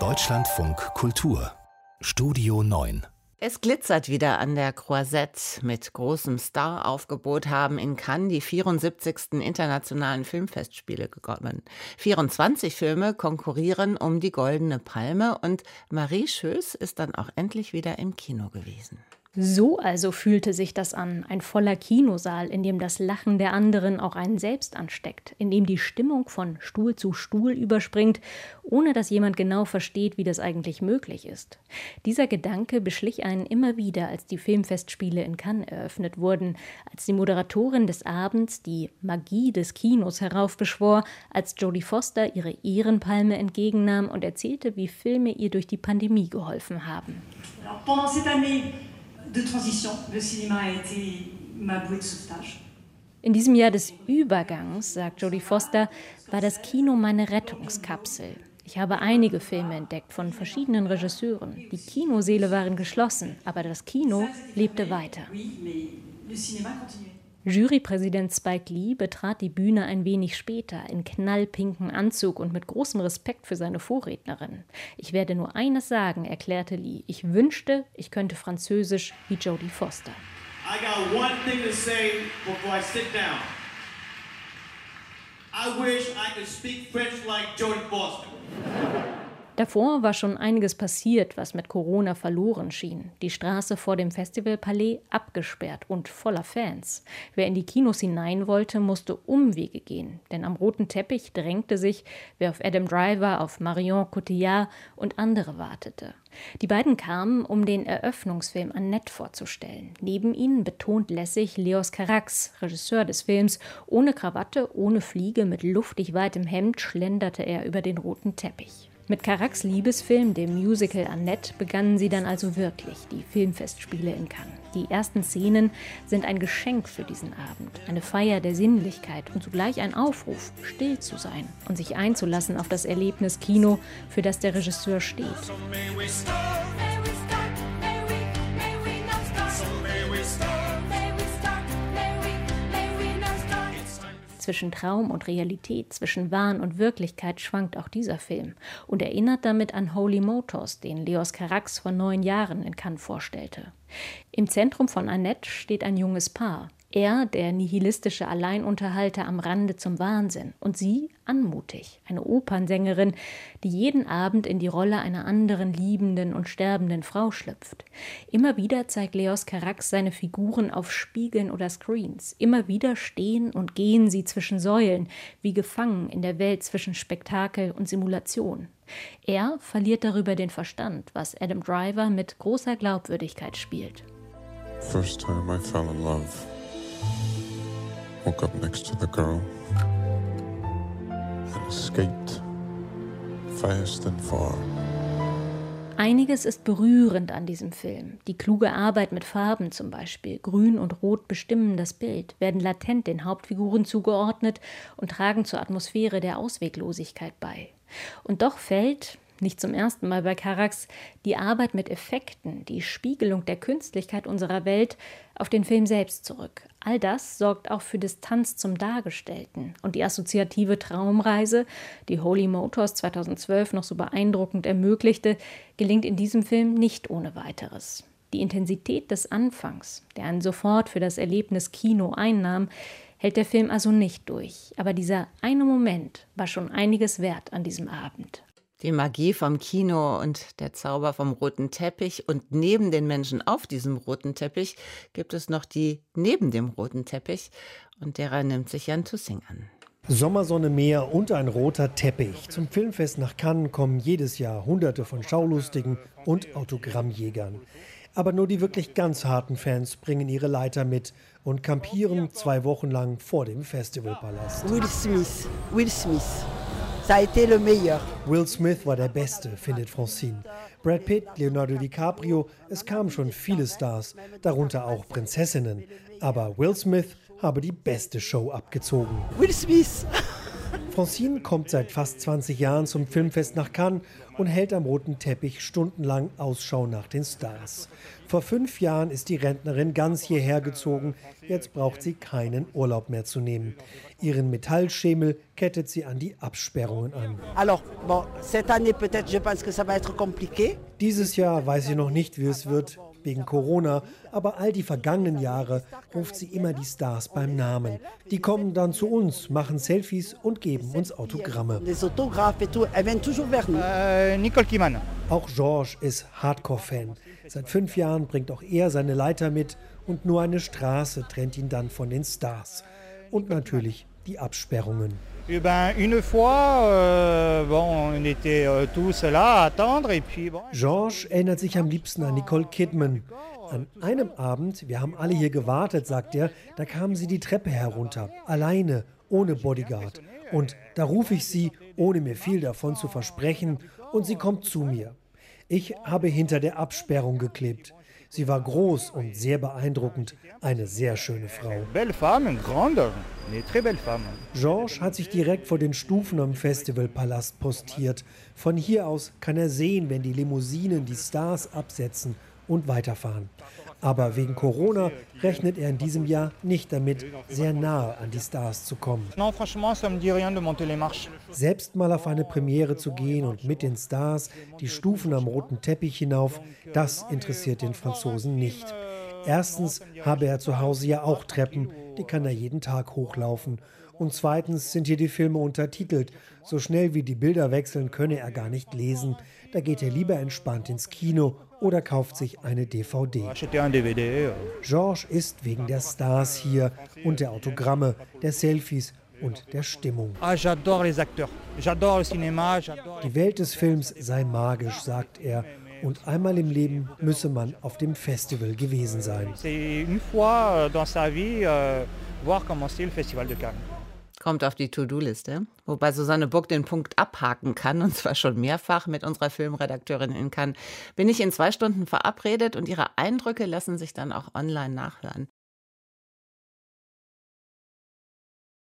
Deutschlandfunk Kultur Studio 9 es glitzert wieder an der Croisette. Mit großem Star-Aufgebot haben in Cannes die 74. internationalen Filmfestspiele gekommen. 24 Filme konkurrieren um die Goldene Palme und Marie Schöß ist dann auch endlich wieder im Kino gewesen. So also fühlte sich das an, ein voller Kinosaal, in dem das Lachen der anderen auch einen selbst ansteckt, in dem die Stimmung von Stuhl zu Stuhl überspringt, ohne dass jemand genau versteht, wie das eigentlich möglich ist. Dieser Gedanke beschlich einen immer wieder, als die Filmfestspiele in Cannes eröffnet wurden, als die Moderatorin des Abends die Magie des Kinos heraufbeschwor, als Jodie Foster ihre Ehrenpalme entgegennahm und erzählte, wie Filme ihr durch die Pandemie geholfen haben. Alors, de transition, le cinéma a été ma bouée de sauvetage. In diesem Jahr des Übergangs, sagt Jodie Foster, war das Kino meine Rettungskapsel. Ich habe einige Filme entdeckt von verschiedenen Regisseuren. Die Kinoseele waren geschlossen, aber das Kino lebte weiter. Jurypräsident Spike Lee betrat die Bühne ein wenig später in knallpinken Anzug und mit großem Respekt für seine Vorrednerin. Ich werde nur eines sagen, erklärte Lee. Ich wünschte, ich könnte Französisch wie Jodie Foster. I got one thing to say before I sit down. I wish I could speak French like Jodie Foster. Davor war schon einiges passiert, was mit Corona verloren schien. Die Straße vor dem Festivalpalais abgesperrt und voller Fans. Wer in die Kinos hinein wollte, musste Umwege gehen, denn am roten Teppich drängte sich, wer auf Adam Driver, auf Marion Cotillard und andere wartete. Die beiden kamen, um den Eröffnungsfilm Annette vorzustellen. Neben ihnen betont lässig Leos Carax, Regisseur des Films. Ohne Krawatte, ohne Fliege, mit luftig weitem Hemd schlenderte er über den roten Teppich. Mit Carax Liebesfilm, dem Musical Annette, begannen sie dann also wirklich die Filmfestspiele in Cannes. Die ersten Szenen sind ein Geschenk für diesen Abend, eine Feier der Sinnlichkeit und zugleich ein Aufruf, still zu sein und sich einzulassen auf das Erlebnis Kino, für das der Regisseur steht. So Zwischen Traum und Realität, zwischen Wahn und Wirklichkeit schwankt auch dieser Film und erinnert damit an Holy Motors, den Leos Carax vor neun Jahren in Cannes vorstellte. Im Zentrum von Annette steht ein junges Paar. Er, der nihilistische Alleinunterhalter am Rande zum Wahnsinn und sie anmutig, eine Opernsängerin, die jeden Abend in die Rolle einer anderen liebenden und sterbenden Frau schlüpft. Immer wieder zeigt Leos Carax seine Figuren auf Spiegeln oder Screens. Immer wieder stehen und gehen sie zwischen Säulen, wie gefangen in der Welt zwischen Spektakel und Simulation. Er verliert darüber den Verstand, was Adam Driver mit großer Glaubwürdigkeit spielt. First time I fell in love. Woke up next to the girl and escaped fast and far. Einiges ist berührend an diesem Film. Die kluge Arbeit mit Farben zum Beispiel. Grün und Rot bestimmen das Bild, werden latent den Hauptfiguren zugeordnet und tragen zur Atmosphäre der Ausweglosigkeit bei. Und doch fällt, nicht zum ersten Mal bei Carax, die Arbeit mit Effekten, die Spiegelung der Künstlichkeit unserer Welt auf den Film selbst zurück. All das sorgt auch für Distanz zum Dargestellten. Und die assoziative Traumreise, die Holy Motors 2012 noch so beeindruckend ermöglichte, gelingt in diesem Film nicht ohne weiteres. Die Intensität des Anfangs, der einen sofort für das Erlebnis Kino einnahm, hält der Film also nicht durch. Aber dieser eine Moment war schon einiges wert an diesem Abend. Die Magie vom Kino und der Zauber vom roten Teppich. Und neben den Menschen auf diesem roten Teppich gibt es noch die neben dem roten Teppich. Und derer nimmt sich Jan Tussing an. Sommersonne, Meer und ein roter Teppich. Zum Filmfest nach Cannes kommen jedes Jahr Hunderte von Schaulustigen und Autogrammjägern. Aber nur die wirklich ganz harten Fans bringen ihre Leiter mit und kampieren zwei Wochen lang vor dem Festivalpalast. Will Smith, Will Smith. Ça a été le meilleur. Will Smith war der Beste, findet Francine. Brad Pitt, Leonardo DiCaprio, es kamen schon viele Stars, darunter auch Prinzessinnen. Aber Will Smith habe die beste Show abgezogen. Will Smith! Francine kommt seit fast 20 Jahren zum Filmfest nach Cannes und hält am roten Teppich stundenlang Ausschau nach den Stars. Vor fünf Jahren ist die Rentnerin ganz hierher gezogen. Jetzt braucht sie keinen Urlaub mehr zu nehmen. Ihren Metallschemel kettet sie an die Absperrungen an. Dieses Jahr weiß sie noch nicht, wie es wird wegen Corona, aber all die vergangenen Jahre ruft sie immer die Stars beim Namen. Die kommen dann zu uns, machen Selfies und geben uns Autogramme. Äh, Nicole. Auch Georges ist Hardcore-Fan. Seit fünf Jahren bringt auch er seine Leiter mit und nur eine Straße trennt ihn dann von den Stars. Und natürlich die Absperrungen. Eh ben, une fois, euh, bon, on était euh, tous là à attendre et puis bon. Georges erinnert sich am liebsten an Nicole Kidman. An einem Abend, wir haben alle hier gewartet, sagt er, da kamen sie die Treppe herunter, alleine, ohne Bodyguard. Und da rufe ich sie, ohne mir viel davon zu versprechen, und sie kommt zu mir. Ich habe hinter der Absperrung geklebt. Sie war groß und sehr beeindruckend, eine sehr schöne Frau. Georges hat sich direkt vor den Stufen am Festivalpalast postiert. Von hier aus kann er sehen, wenn die Limousinen die Stars absetzen und weiterfahren. Aber wegen Corona rechnet er in diesem Jahr nicht damit, sehr nahe an die Stars zu kommen. Selbst mal auf eine Premiere zu gehen und mit den Stars die Stufen am roten Teppich hinauf, das interessiert den Franzosen nicht. Erstens habe er zu Hause ja auch Treppen, die kann er jeden Tag hochlaufen. Und zweitens sind hier die Filme untertitelt. So schnell wie die Bilder wechseln, könne er gar nicht lesen. Da geht er lieber entspannt ins Kino oder kauft sich eine DVD. Georges ist wegen der Stars hier und der Autogramme, der Selfies und der Stimmung. Ah, Die Welt des Films sei magisch, sagt er. Und einmal im Leben müsse man auf dem Festival gewesen sein. Une fois dans sa vie, euh, voir comment c'est le Festival de Cannes. Kommt auf die To-Do-Liste. Wobei Susanne Buck den Punkt abhaken kann, und zwar schon mehrfach mit unserer Filmredakteurin in Cannes. Bin ich in zwei Stunden verabredet und ihre Eindrücke lassen sich dann auch online nachhören.